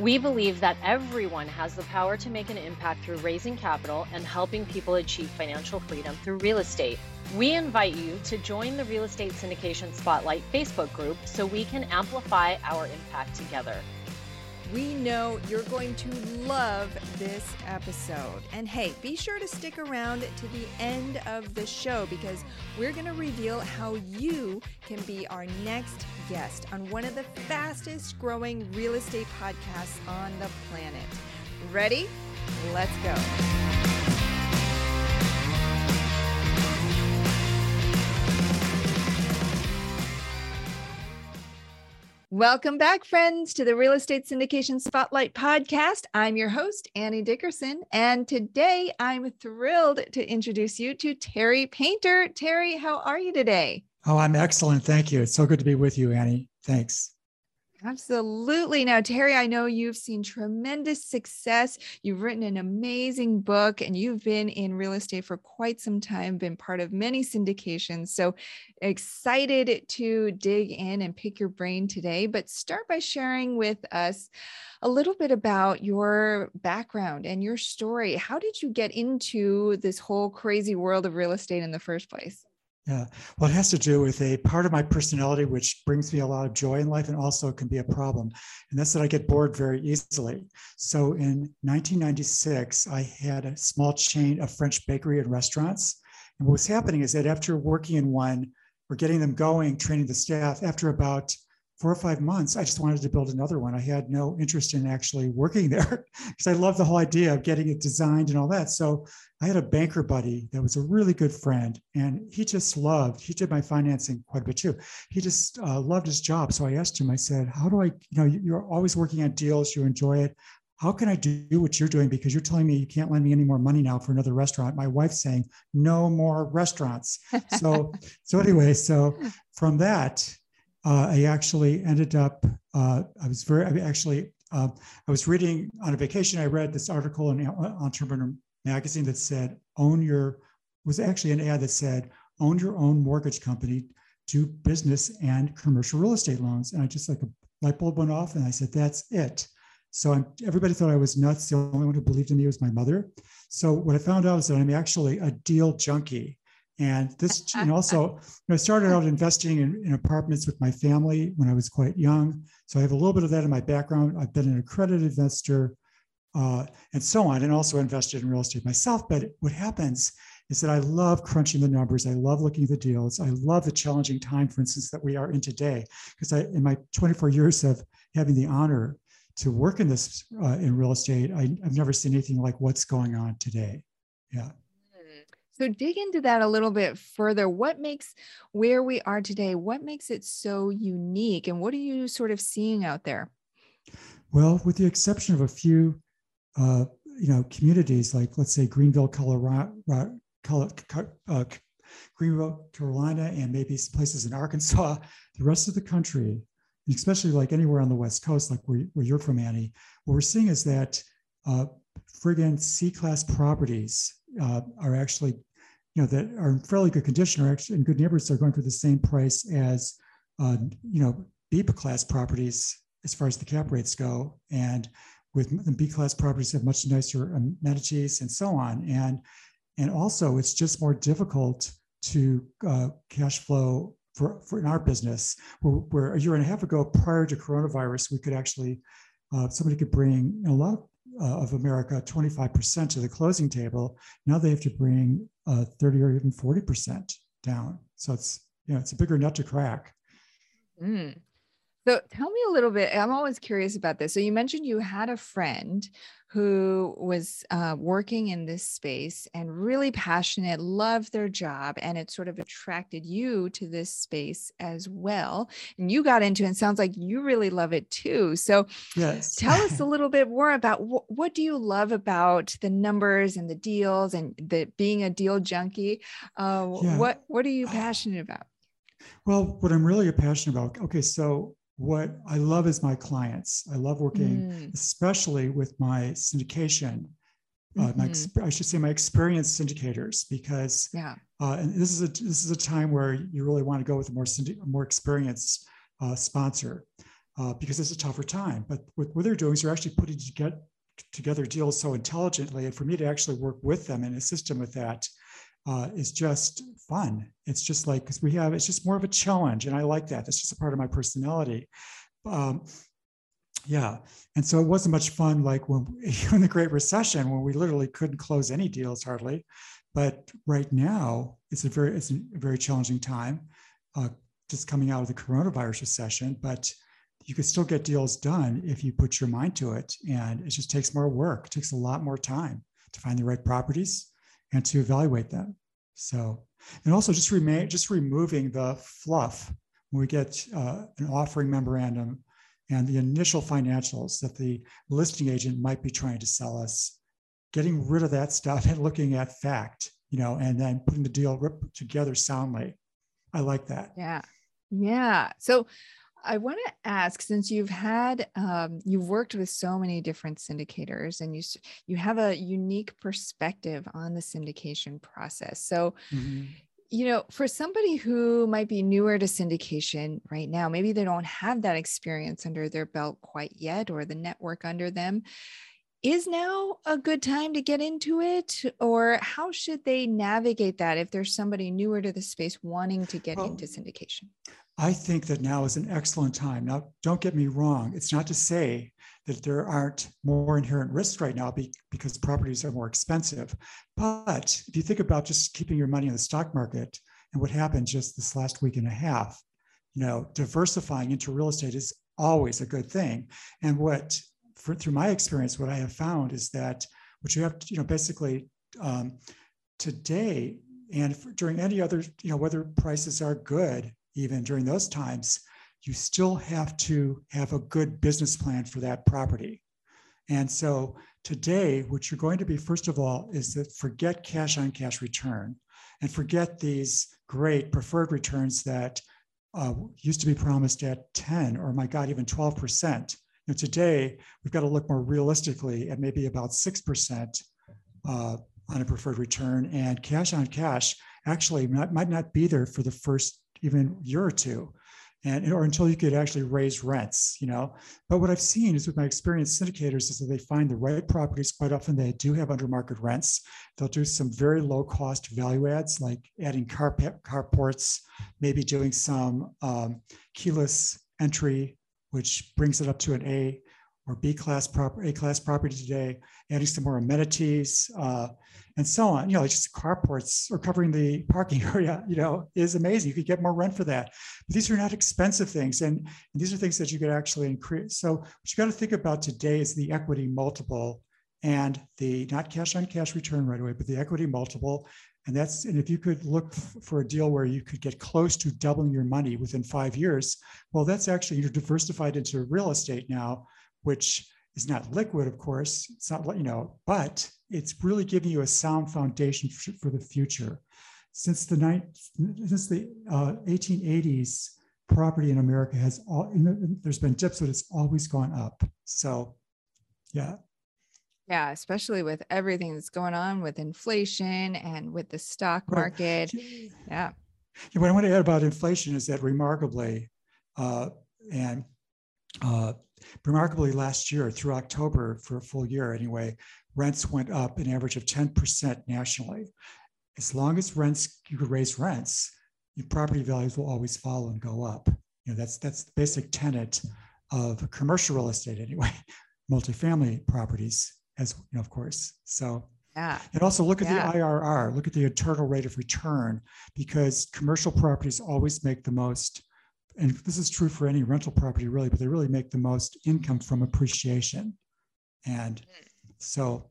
We believe that everyone has the power to make an impact through raising capital and helping people achieve financial freedom through real estate. We invite you to join the Real Estate Syndication Spotlight Facebook group so we can amplify our impact together. We know you're going to love this episode. And hey, be sure to stick around to the end of the show because we're going to reveal how you can be our next guest on one of the fastest growing real estate podcasts on the planet. Ready? Let's go. Welcome back, friends, to the Real Estate Syndication Spotlight podcast. I'm your host, Annie Dickerson, and today I'm thrilled to introduce you to Terry Painter. Terry, how are you today? Oh, I'm excellent. Thank you. It's so good to be with you, Annie. Thanks. Absolutely. Now, Terry, I know you've seen tremendous success. You've written an amazing book and you've been in real estate for quite some time, been part of many syndications. So excited to dig in and pick your brain today. But start by sharing with us a little bit about your background and your story. How did you get into this whole crazy world of real estate in the first place? Yeah. Well, it has to do with a part of my personality which brings me a lot of joy in life and also can be a problem. And that's that I get bored very easily. So in 1996, I had a small chain of French bakery and restaurants. And what was happening is that after working in one or getting them going, training the staff, after about four or five months, I just wanted to build another one. I had no interest in actually working there because I love the whole idea of getting it designed and all that. So I had a banker buddy that was a really good friend, and he just loved. He did my financing quite a bit too. He just uh, loved his job. So I asked him. I said, "How do I? You know, you're always working on deals. You enjoy it. How can I do what you're doing? Because you're telling me you can't lend me any more money now for another restaurant. My wife's saying no more restaurants. So, so anyway, so from that, uh, I actually ended up, uh, I was very, I actually, uh, I was reading on a vacation. I read this article in Entrepreneur magazine that said, own your, was actually an ad that said, own your own mortgage company, do business and commercial real estate loans. And I just like a light bulb went off and I said, that's it. So I'm, everybody thought I was nuts. The only one who believed in me was my mother. So what I found out is that I'm actually a deal junkie. And this, and also, you know, I started out investing in, in, apartments with my family when I was quite young. So I have a little bit of that in my background. I've been an accredited investor uh, and so on, and also invested in real estate myself. But what happens is that I love crunching the numbers. I love looking at the deals. I love the challenging time, for instance, that we are in today. Because I, in my 24 years of having the honor to work in this uh, in real estate, I, I've never seen anything like what's going on today. Yeah. So dig into that a little bit further. What makes where we are today, what makes it so unique? And what are you sort of seeing out there? Well, with the exception of a few, uh, you know, communities like let's say Greenville, Colorado, uh, Greenville, Carolina, and maybe places in Arkansas, the rest of the country, especially like anywhere on the West Coast, like where, where you're from, Annie, what we're seeing is that uh, friggin' C-class properties uh, are actually you know, that are in fairly good condition or actually in good neighborhoods are going for the same price as, uh, you know, B class properties as far as the cap rates go. And with the B class properties have much nicer amenities and so on. And, and also it's just more difficult to uh, cash flow for, for in our business where, where, a year and a half ago prior to coronavirus, we could actually, uh, somebody could bring a lot uh, of America 25% to the closing table. Now they have to bring uh, 30 or even 40% down. So it's, you know, it's a bigger nut to crack. Mm. So tell me a little bit. I'm always curious about this. So you mentioned you had a friend who was uh, working in this space and really passionate, loved their job, and it sort of attracted you to this space as well. And you got into it. And sounds like you really love it too. So yes. tell us a little bit more about wh- what do you love about the numbers and the deals and the being a deal junkie. Uh, yeah. What what are you passionate about? Well, what I'm really passionate about. Okay, so what I love is my clients. I love working, mm. especially with my syndication. Uh, mm-hmm. my I should say my experienced syndicators because yeah, uh, and this is a this is a time where you really want to go with a more syndic- more experienced uh, sponsor uh, because it's a tougher time. But what, what they're doing is they're actually putting to get together deals so intelligently, and for me to actually work with them and assist them with that uh, is just fun. It's just like because we have it's just more of a challenge, and I like that. That's just a part of my personality. Um, yeah, and so it wasn't much fun like when in the Great Recession when we literally couldn't close any deals hardly. But right now it's a very it's a very challenging time, uh, just coming out of the coronavirus recession. But you could still get deals done if you put your mind to it, and it just takes more work. It takes a lot more time to find the right properties and to evaluate them. So, and also just remain, just removing the fluff when we get uh, an offering memorandum and the initial financials that the listing agent might be trying to sell us, getting rid of that stuff and looking at fact, you know, and then putting the deal together soundly. I like that. Yeah. Yeah. So I want to ask since you've had um, you've worked with so many different syndicators and you you have a unique perspective on the syndication process. So mm-hmm. you know, for somebody who might be newer to syndication right now, maybe they don't have that experience under their belt quite yet or the network under them. Is now a good time to get into it, or how should they navigate that if there's somebody newer to the space wanting to get well, into syndication? I think that now is an excellent time. Now, don't get me wrong. It's not to say that there aren't more inherent risks right now because properties are more expensive. But if you think about just keeping your money in the stock market and what happened just this last week and a half, you know, diversifying into real estate is always a good thing. And what, for, through my experience, what I have found is that what you have to, you know, basically um, today and during any other, you know, whether prices are good even during those times, you still have to have a good business plan for that property. And so today, what you're going to be, first of all, is that forget cash on cash return and forget these great preferred returns that uh, used to be promised at 10 or my God, even 12%. You know, today, we've got to look more realistically at maybe about 6% uh, on a preferred return. And cash on cash actually not, might not be there for the first even year or two and or until you could actually raise rents you know? But what i've seen is with my experienced syndicators is that they find the right properties quite often they do have under market rents. They'll do some very low cost value adds like adding car carports maybe doing some um, keyless entry which brings it up to an a or b class property a class property today adding some more amenities uh, and so on. You know, it's just carports or covering the parking area, you know, is amazing. You could get more rent for that. But these are not expensive things. And, and these are things that you could actually increase. So what you got to think about today is the equity multiple and the not cash on cash return right away, but the equity multiple. And that's, and if you could look for a deal where you could get close to doubling your money within five years, well, that's actually, you're diversified into real estate now, which is not liquid, of course. It's not, you know, but it's really giving you a sound foundation for, the future. Since the night, since the uh, 1880s, property in America has all. The, there's been dips, but it's always gone up. So, yeah. Yeah, especially with everything that's going on with inflation and with the stock market. Right. Yeah. What I want to add about inflation is that remarkably, uh, and uh, remarkably last year through October for a full year anyway, rents went up an average of 10% nationally. As long as rents, you could raise rents, your property values will always follow and go up. You know, that's that's the basic tenet of commercial real estate anyway, multifamily properties as you know, of course. So yeah. And also look at yeah. the IRR, look at the internal rate of return, because commercial properties always make the most and this is true for any rental property really, but they really make the most income from appreciation. And mm. So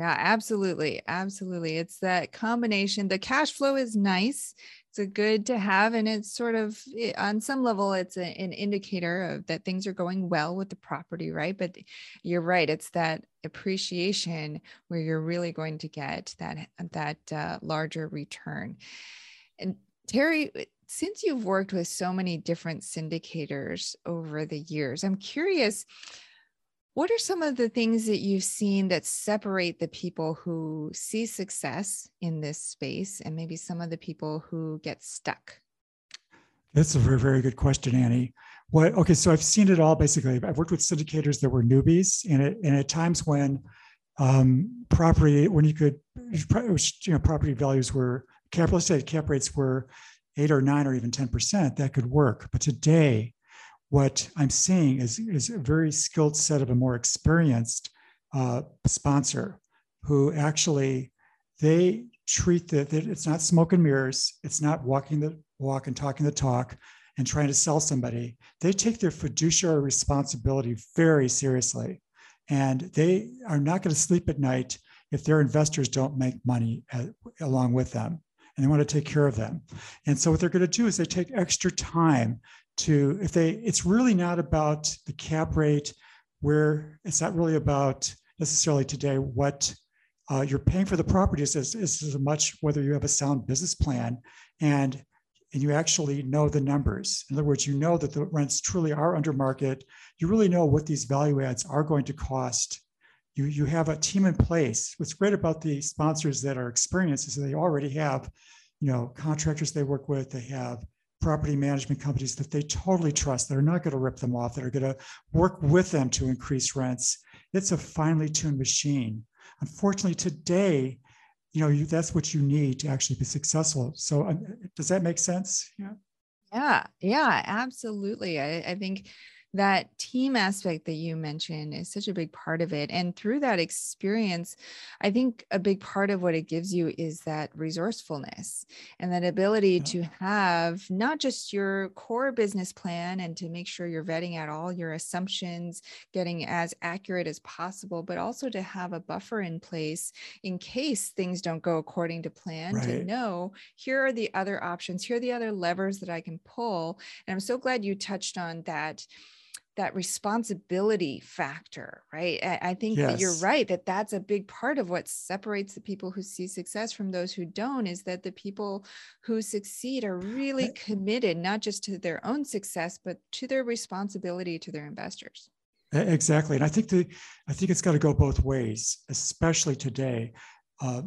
yeah, absolutely. Absolutely. It's that combination. The cash flow is nice. It's a good to have. And it's sort of on some level, it's a, an indicator of that things are going well with the property, right? But you're right. It's that appreciation where you're really going to get that, that uh, larger return. And Terry, since you've worked with so many different syndicators over the years, I'm curious what are some of the things that you've seen that separate the people who see success in this space and maybe some of the people who get stuck? That's a very, very good question, Annie. What, okay, so I've seen it all basically. I've worked with syndicators that were newbies, and, it, and at times when um, property, when you could, you know, property values were, capital estate cap rates were eight or nine or even 10%, that could work. But today, what I'm seeing is, is a very skilled set of a more experienced uh, sponsor who actually they treat that it's not smoke and mirrors, it's not walking the walk and talking the talk and trying to sell somebody. They take their fiduciary responsibility very seriously. And they are not going to sleep at night if their investors don't make money at, along with them and they want to take care of them. And so what they're going to do is they take extra time to if they it's really not about the cap rate where it's not really about necessarily today what uh, you're paying for the property is, is as much whether you have a sound business plan and and you actually know the numbers. In other words, you know that the rents truly are under market. You really know what these value adds are going to cost. You, you have a team in place. What's great about the sponsors that are experienced is they already have, you know, contractors they work with. They have property management companies that they totally trust that are not going to rip them off, that are going to work with them to increase rents. It's a finely tuned machine. Unfortunately, today, you know, you, that's what you need to actually be successful. So, uh, does that make sense? Yeah. Yeah. Yeah. Absolutely. I, I think that team aspect that you mentioned is such a big part of it. And through that experience, I think a big part of what it gives you is that resourcefulness and that ability yeah. to have not just your core business plan and to make sure you're vetting out all your assumptions, getting as accurate as possible, but also to have a buffer in place in case things don't go according to plan right. to know here are the other options, here are the other levers that I can pull. And I'm so glad you touched on that that responsibility factor right? I, I think yes. that you're right that that's a big part of what separates the people who see success from those who don't is that the people who succeed are really committed not just to their own success but to their responsibility to their investors. Exactly and i think the i think it's got to go both ways especially today. Uh,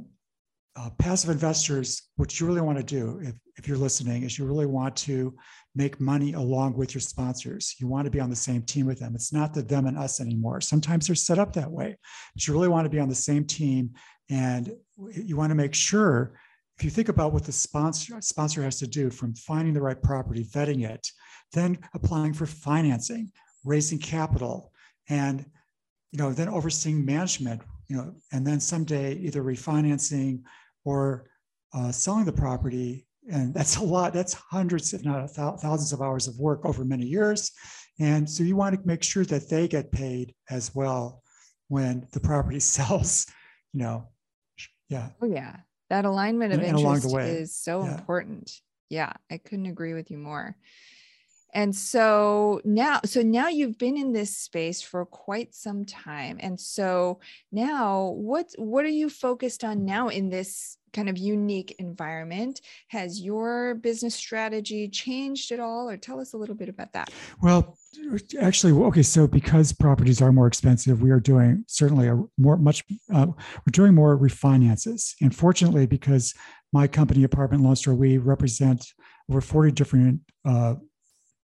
uh, passive investors, what you really want to do, if, if you're listening, is you really want to make money along with your sponsors. You want to be on the same team with them. It's not the them and us anymore. Sometimes they're set up that way, but you really want to be on the same team. And you want to make sure, if you think about what the sponsor, sponsor has to do from finding the right property, vetting it, then applying for financing, raising capital, and you know, then overseeing management, you know, and then someday either refinancing or uh, selling the property. And that's a lot. That's hundreds, if not thousands of hours of work over many years. And so you want to make sure that they get paid as well when the property sells, you know. Yeah. Oh, yeah. That alignment of and, interest and is so yeah. important. Yeah. I couldn't agree with you more and so now so now you've been in this space for quite some time. And so now what what are you focused on now in this kind of unique environment? Has your business strategy changed at all? Or tell us a little bit about that. Well actually okay so because properties are more expensive we are doing certainly a more much uh, we're doing more refinances. And fortunately because my company apartment loan store we represent over 40 different uh,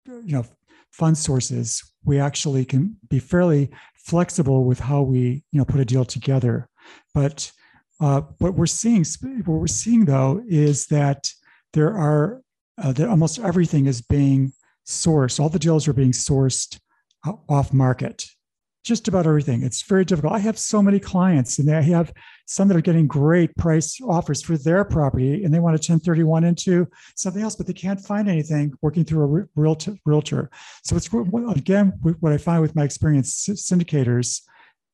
you know fund sources, we actually can be fairly flexible with how we you know put a deal together. But uh, what we're seeing, what we're seeing though, is that there are uh, that almost everything is being sourced. All the deals are being sourced off market. Just about everything. It's very difficult. I have so many clients, and they have some that are getting great price offers for their property and they want to 1031 into something else, but they can't find anything working through a realtor. realtor. So it's again what I find with my experience syndicators.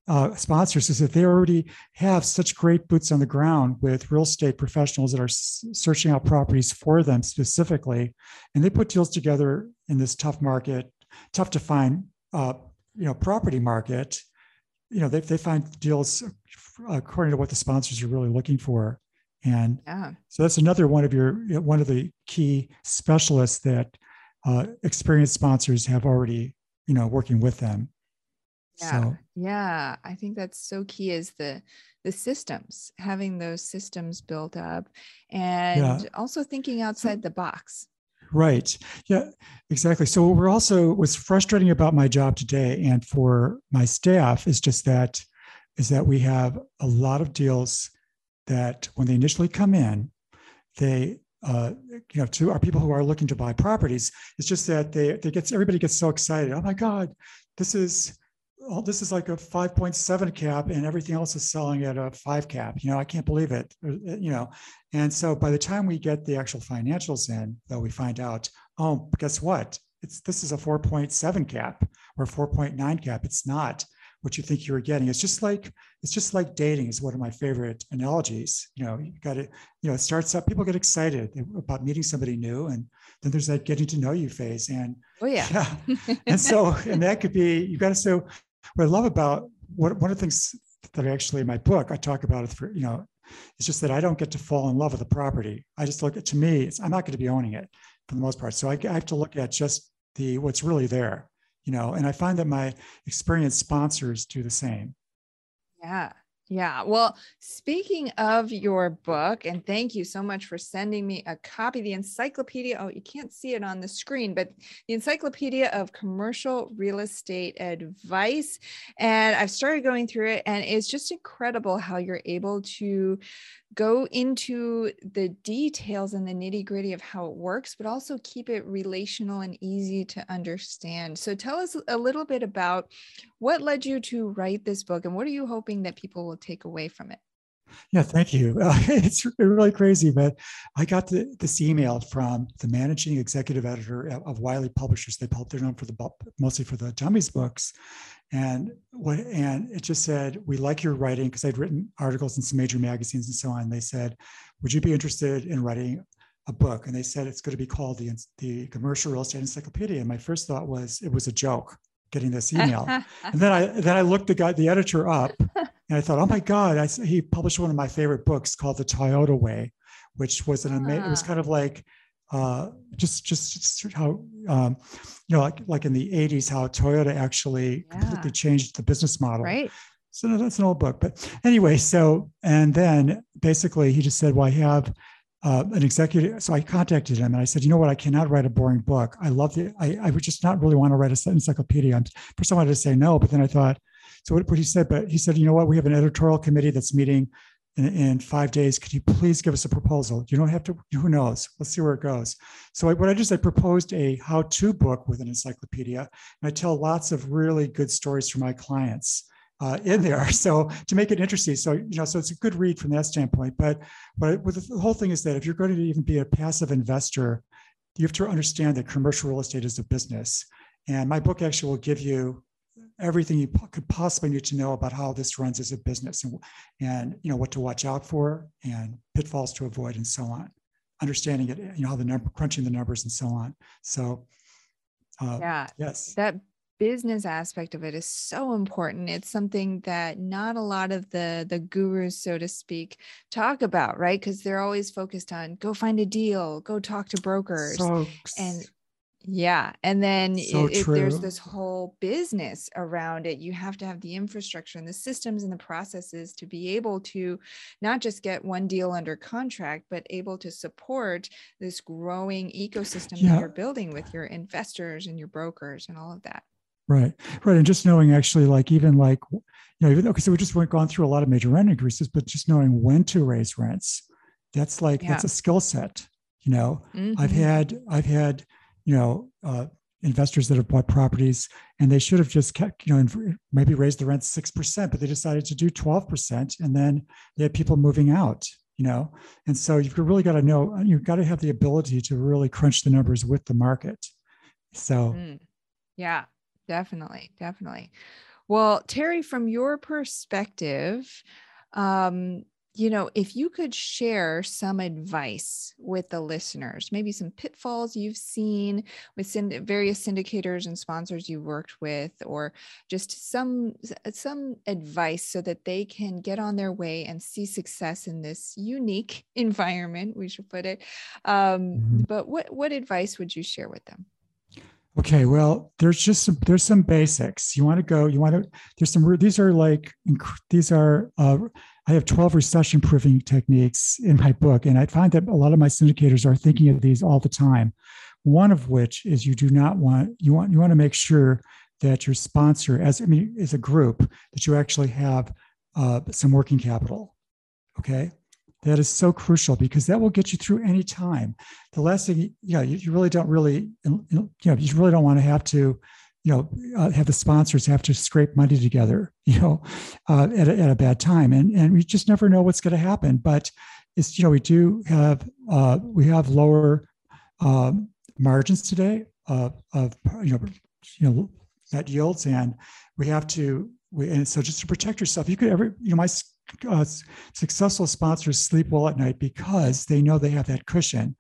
Uh, sponsors is that they already have such great boots on the ground with real estate professionals that are searching out properties for them specifically, and they put deals together in this tough market, tough to find, uh, you know, property market you know, they, they find deals according to what the sponsors are really looking for. And yeah. so that's another one of your, one of the key specialists that uh, experienced sponsors have already, you know, working with them. Yeah. So, yeah. I think that's so key is the, the systems, having those systems built up and yeah. also thinking outside the box. Right. Yeah, exactly. So we're also what's frustrating about my job today and for my staff is just that is that we have a lot of deals that when they initially come in, they uh, you know, to our people who are looking to buy properties, it's just that they they gets everybody gets so excited. Oh my God, this is oh, this is like a 5.7 cap and everything else is selling at a five cap. You know, I can't believe it. Uh, you know, and so by the time we get the actual financials in, though, we find out, oh, guess what? It's this is a 4.7 cap or 4.9 cap. It's not what you think you were getting. It's just like it's just like dating is one of my favorite analogies. You know, you got to, you know, it starts up, people get excited about meeting somebody new, and then there's that getting to know you phase. And oh yeah. Yeah. and so, and that could be, you got to so what I love about what one of the things that I actually in my book I talk about it for you know it's just that I don't get to fall in love with the property. I just look at to me, I'm not going to be owning it for the most part. So I, I have to look at just the what's really there, you know. And I find that my experienced sponsors do the same. Yeah, yeah. Well, speaking of your book, and thank you so much for sending me a copy, the encyclopedia. Oh, you can't see it on the screen, but the encyclopedia of commercial real estate advice. And I've started going through it, and it's just incredible how you're able to go into the details and the nitty gritty of how it works, but also keep it relational and easy to understand. So tell us a little bit about what led you to write this book and what are you hoping that people will take away from it? Yeah, thank you. Uh, it's really crazy, but I got the, this email from the managing executive editor of Wiley Publishers. They they're known for the mostly for the Dummies books, and what and it just said we like your writing because I'd written articles in some major magazines and so on. They said, would you be interested in writing a book? And they said it's going to be called the the Commercial Real Estate Encyclopedia. And my first thought was it was a joke getting this email. and then I then I looked the guy the editor up and I thought, oh my god, I, he published one of my favorite books called The Toyota Way, which was an amazing. It was ah. kind of like uh, just, just just how um, you know like like in the 80s how Toyota actually yeah. completely changed the business model. Right. So that's an old book, but anyway. So and then basically he just said, "Well, I have uh, an executive." So I contacted him and I said, "You know what? I cannot write a boring book. I love the. I, I would just not really want to write an encyclopedia." I'm, first, I wanted to say no, but then I thought. So what, what he said, but he said, "You know what? We have an editorial committee that's meeting in, in, five days. Could you please give us a proposal? You don't have to, who knows? Let's see where it goes. So I, what I is I proposed a how-to book with an encyclopedia. And I tell lots of really good stories for my clients. Uh, in there, so to make it interesting, so you know, so it's a good read from that standpoint. But but the whole thing is that if you're going to even be a passive investor, you have to understand that commercial real estate is a business. And my book actually will give you everything you could possibly need to know about how this runs as a business and, and you know what to watch out for and pitfalls to avoid and so on. Understanding it you know how the number crunching the numbers and so on. So uh, yeah. yes. That business aspect of it is so important. It's something that not a lot of the the gurus so to speak talk about right? Because they're always focused on go find a deal. Go talk to brokers. So, and yeah. And then so it, there's this whole business around it. You have to have the infrastructure and the systems and the processes to be able to not just get one deal under contract, but able to support this growing ecosystem yeah. that you're building with your investors and your brokers and all of that. Right. Right. And just knowing actually, like, even like, you know, even okay, so we just went gone through a lot of major rent increases, but just knowing when to raise rents, that's like, yeah. that's a skill set. You know, mm-hmm. I've had, I've had, you know, uh, investors that have bought properties and they should have just kept, you know, maybe raised the rent 6%, but they decided to do 12%. And then they had people moving out, you know. And so you've really got to know, you've got to have the ability to really crunch the numbers with the market. So, mm. yeah, definitely. Definitely. Well, Terry, from your perspective, um, you know, if you could share some advice with the listeners, maybe some pitfalls you've seen with synd- various syndicators and sponsors you've worked with, or just some some advice so that they can get on their way and see success in this unique environment, we should put it. Um, mm-hmm. But what what advice would you share with them? Okay, well, there's just some there's some basics. You want to go. You want to. There's some. These are like these are uh, I have 12 recession proofing techniques in my book, and I find that a lot of my syndicators are thinking of these all the time. One of which is you do not want you want you want to make sure that your sponsor, as I mean, as a group, that you actually have uh, some working capital. Okay, that is so crucial because that will get you through any time. The last thing, you know, you, you really don't really, you know, you really don't want to have to you know, uh, have the sponsors have to scrape money together, you know, uh, at, a, at a bad time, and and we just never know what's going to happen. But it's you know we do have uh, we have lower um, margins today of of, you know you know net yields, and we have to we and so just to protect yourself, you could ever you know my uh, successful sponsors sleep well at night because they know they have that cushion.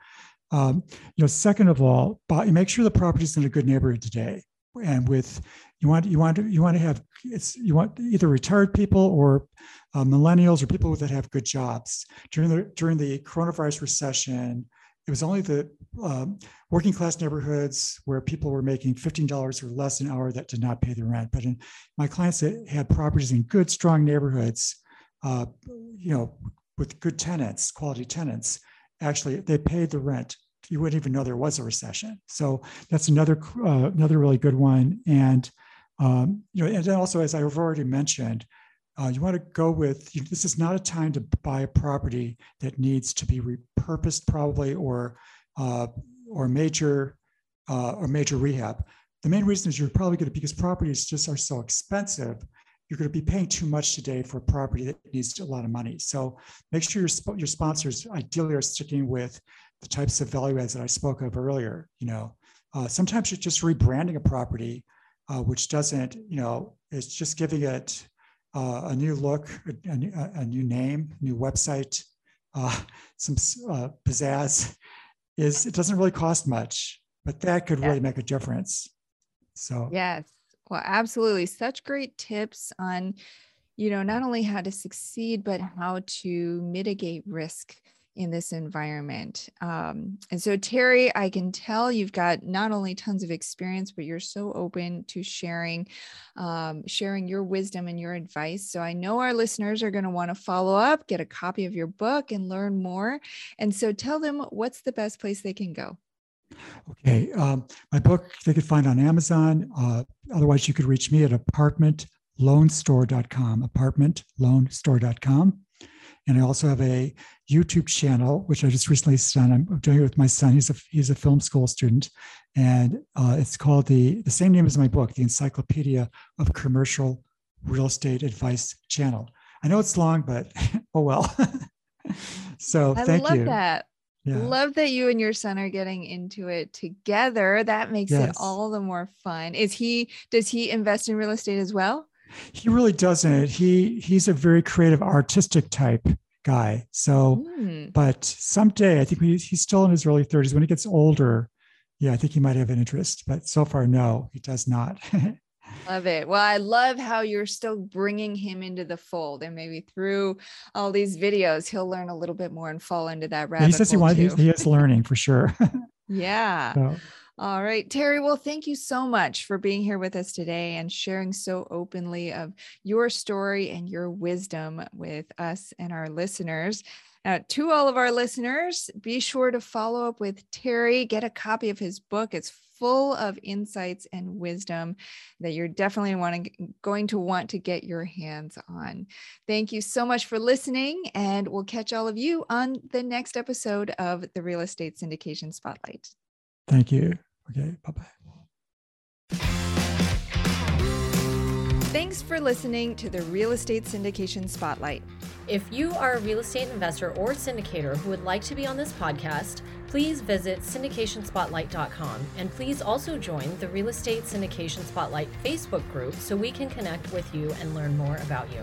Um, you know, second of all, buy, make sure the property is in a good neighborhood today and with you want you want to you want to have it's you want either retired people or uh, millennials or people that have good jobs. During the during the coronavirus recession it was only the um, working class neighborhoods where people were making $15 or less an hour that did not pay the rent. But in my clients that had properties in good strong neighborhoods uh, you know with good tenants quality tenants actually they paid the rent you wouldn't even know there was a recession. So that's another uh, another really good one. And um, you know, and then also as I've already mentioned, uh, you want to go with you know, this is not a time to buy a property that needs to be repurposed probably or uh, or major uh, or major rehab. The main reason is you're probably going to because properties just are so expensive. You're going to be paying too much today for a property that needs a lot of money. So make sure your, your sponsors ideally are sticking with the types of value adds that I spoke of earlier. You know, uh, sometimes it's just rebranding a property, uh, which doesn't, you know, it's just giving it uh, a new look, a, a, a, new name, new website, uh, some uh, pizzazz. Is it doesn't really cost much, but that could really make a difference. So yes, well, absolutely, such great tips on, you know, not only how to succeed, but how to mitigate risk in this environment. Um, and so, Terry, I can tell you've got not only tons of experience, but you're so open to sharing, um, sharing your wisdom and your advice. So I know our listeners are going to want to follow up, get a copy of your book, and learn more. And so, tell them what's the best place they can go. Okay, um, my book they could find on Amazon. Uh, otherwise, you could reach me at apartmentloanstore.com. Apartmentloanstore.com. And I also have a YouTube channel, which I just recently done. I'm doing it with my son. He's a he's a film school student, and uh, it's called the the same name as my book, the Encyclopedia of Commercial Real Estate Advice Channel. I know it's long, but oh well. so I thank love you. that. Yeah. Love that you and your son are getting into it together. That makes yes. it all the more fun. Is he does he invest in real estate as well? He really doesn't. He he's a very creative, artistic type guy. So, mm. but someday I think he's still in his early 30s. When he gets older, yeah, I think he might have an interest. But so far, no, he does not. love it. Well, I love how you're still bringing him into the fold, and maybe through all these videos, he'll learn a little bit more and fall into that rabbit. Yeah, he says he wants. He is learning for sure. yeah. So. All right, Terry. Well, thank you so much for being here with us today and sharing so openly of your story and your wisdom with us and our listeners. Now, to all of our listeners, be sure to follow up with Terry, get a copy of his book. It's full of insights and wisdom that you're definitely wanting, going to want to get your hands on. Thank you so much for listening, and we'll catch all of you on the next episode of the Real Estate Syndication Spotlight. Thank you. Okay, bye bye. Thanks for listening to the Real Estate Syndication Spotlight. If you are a real estate investor or syndicator who would like to be on this podcast, please visit syndicationspotlight.com and please also join the Real Estate Syndication Spotlight Facebook group so we can connect with you and learn more about you.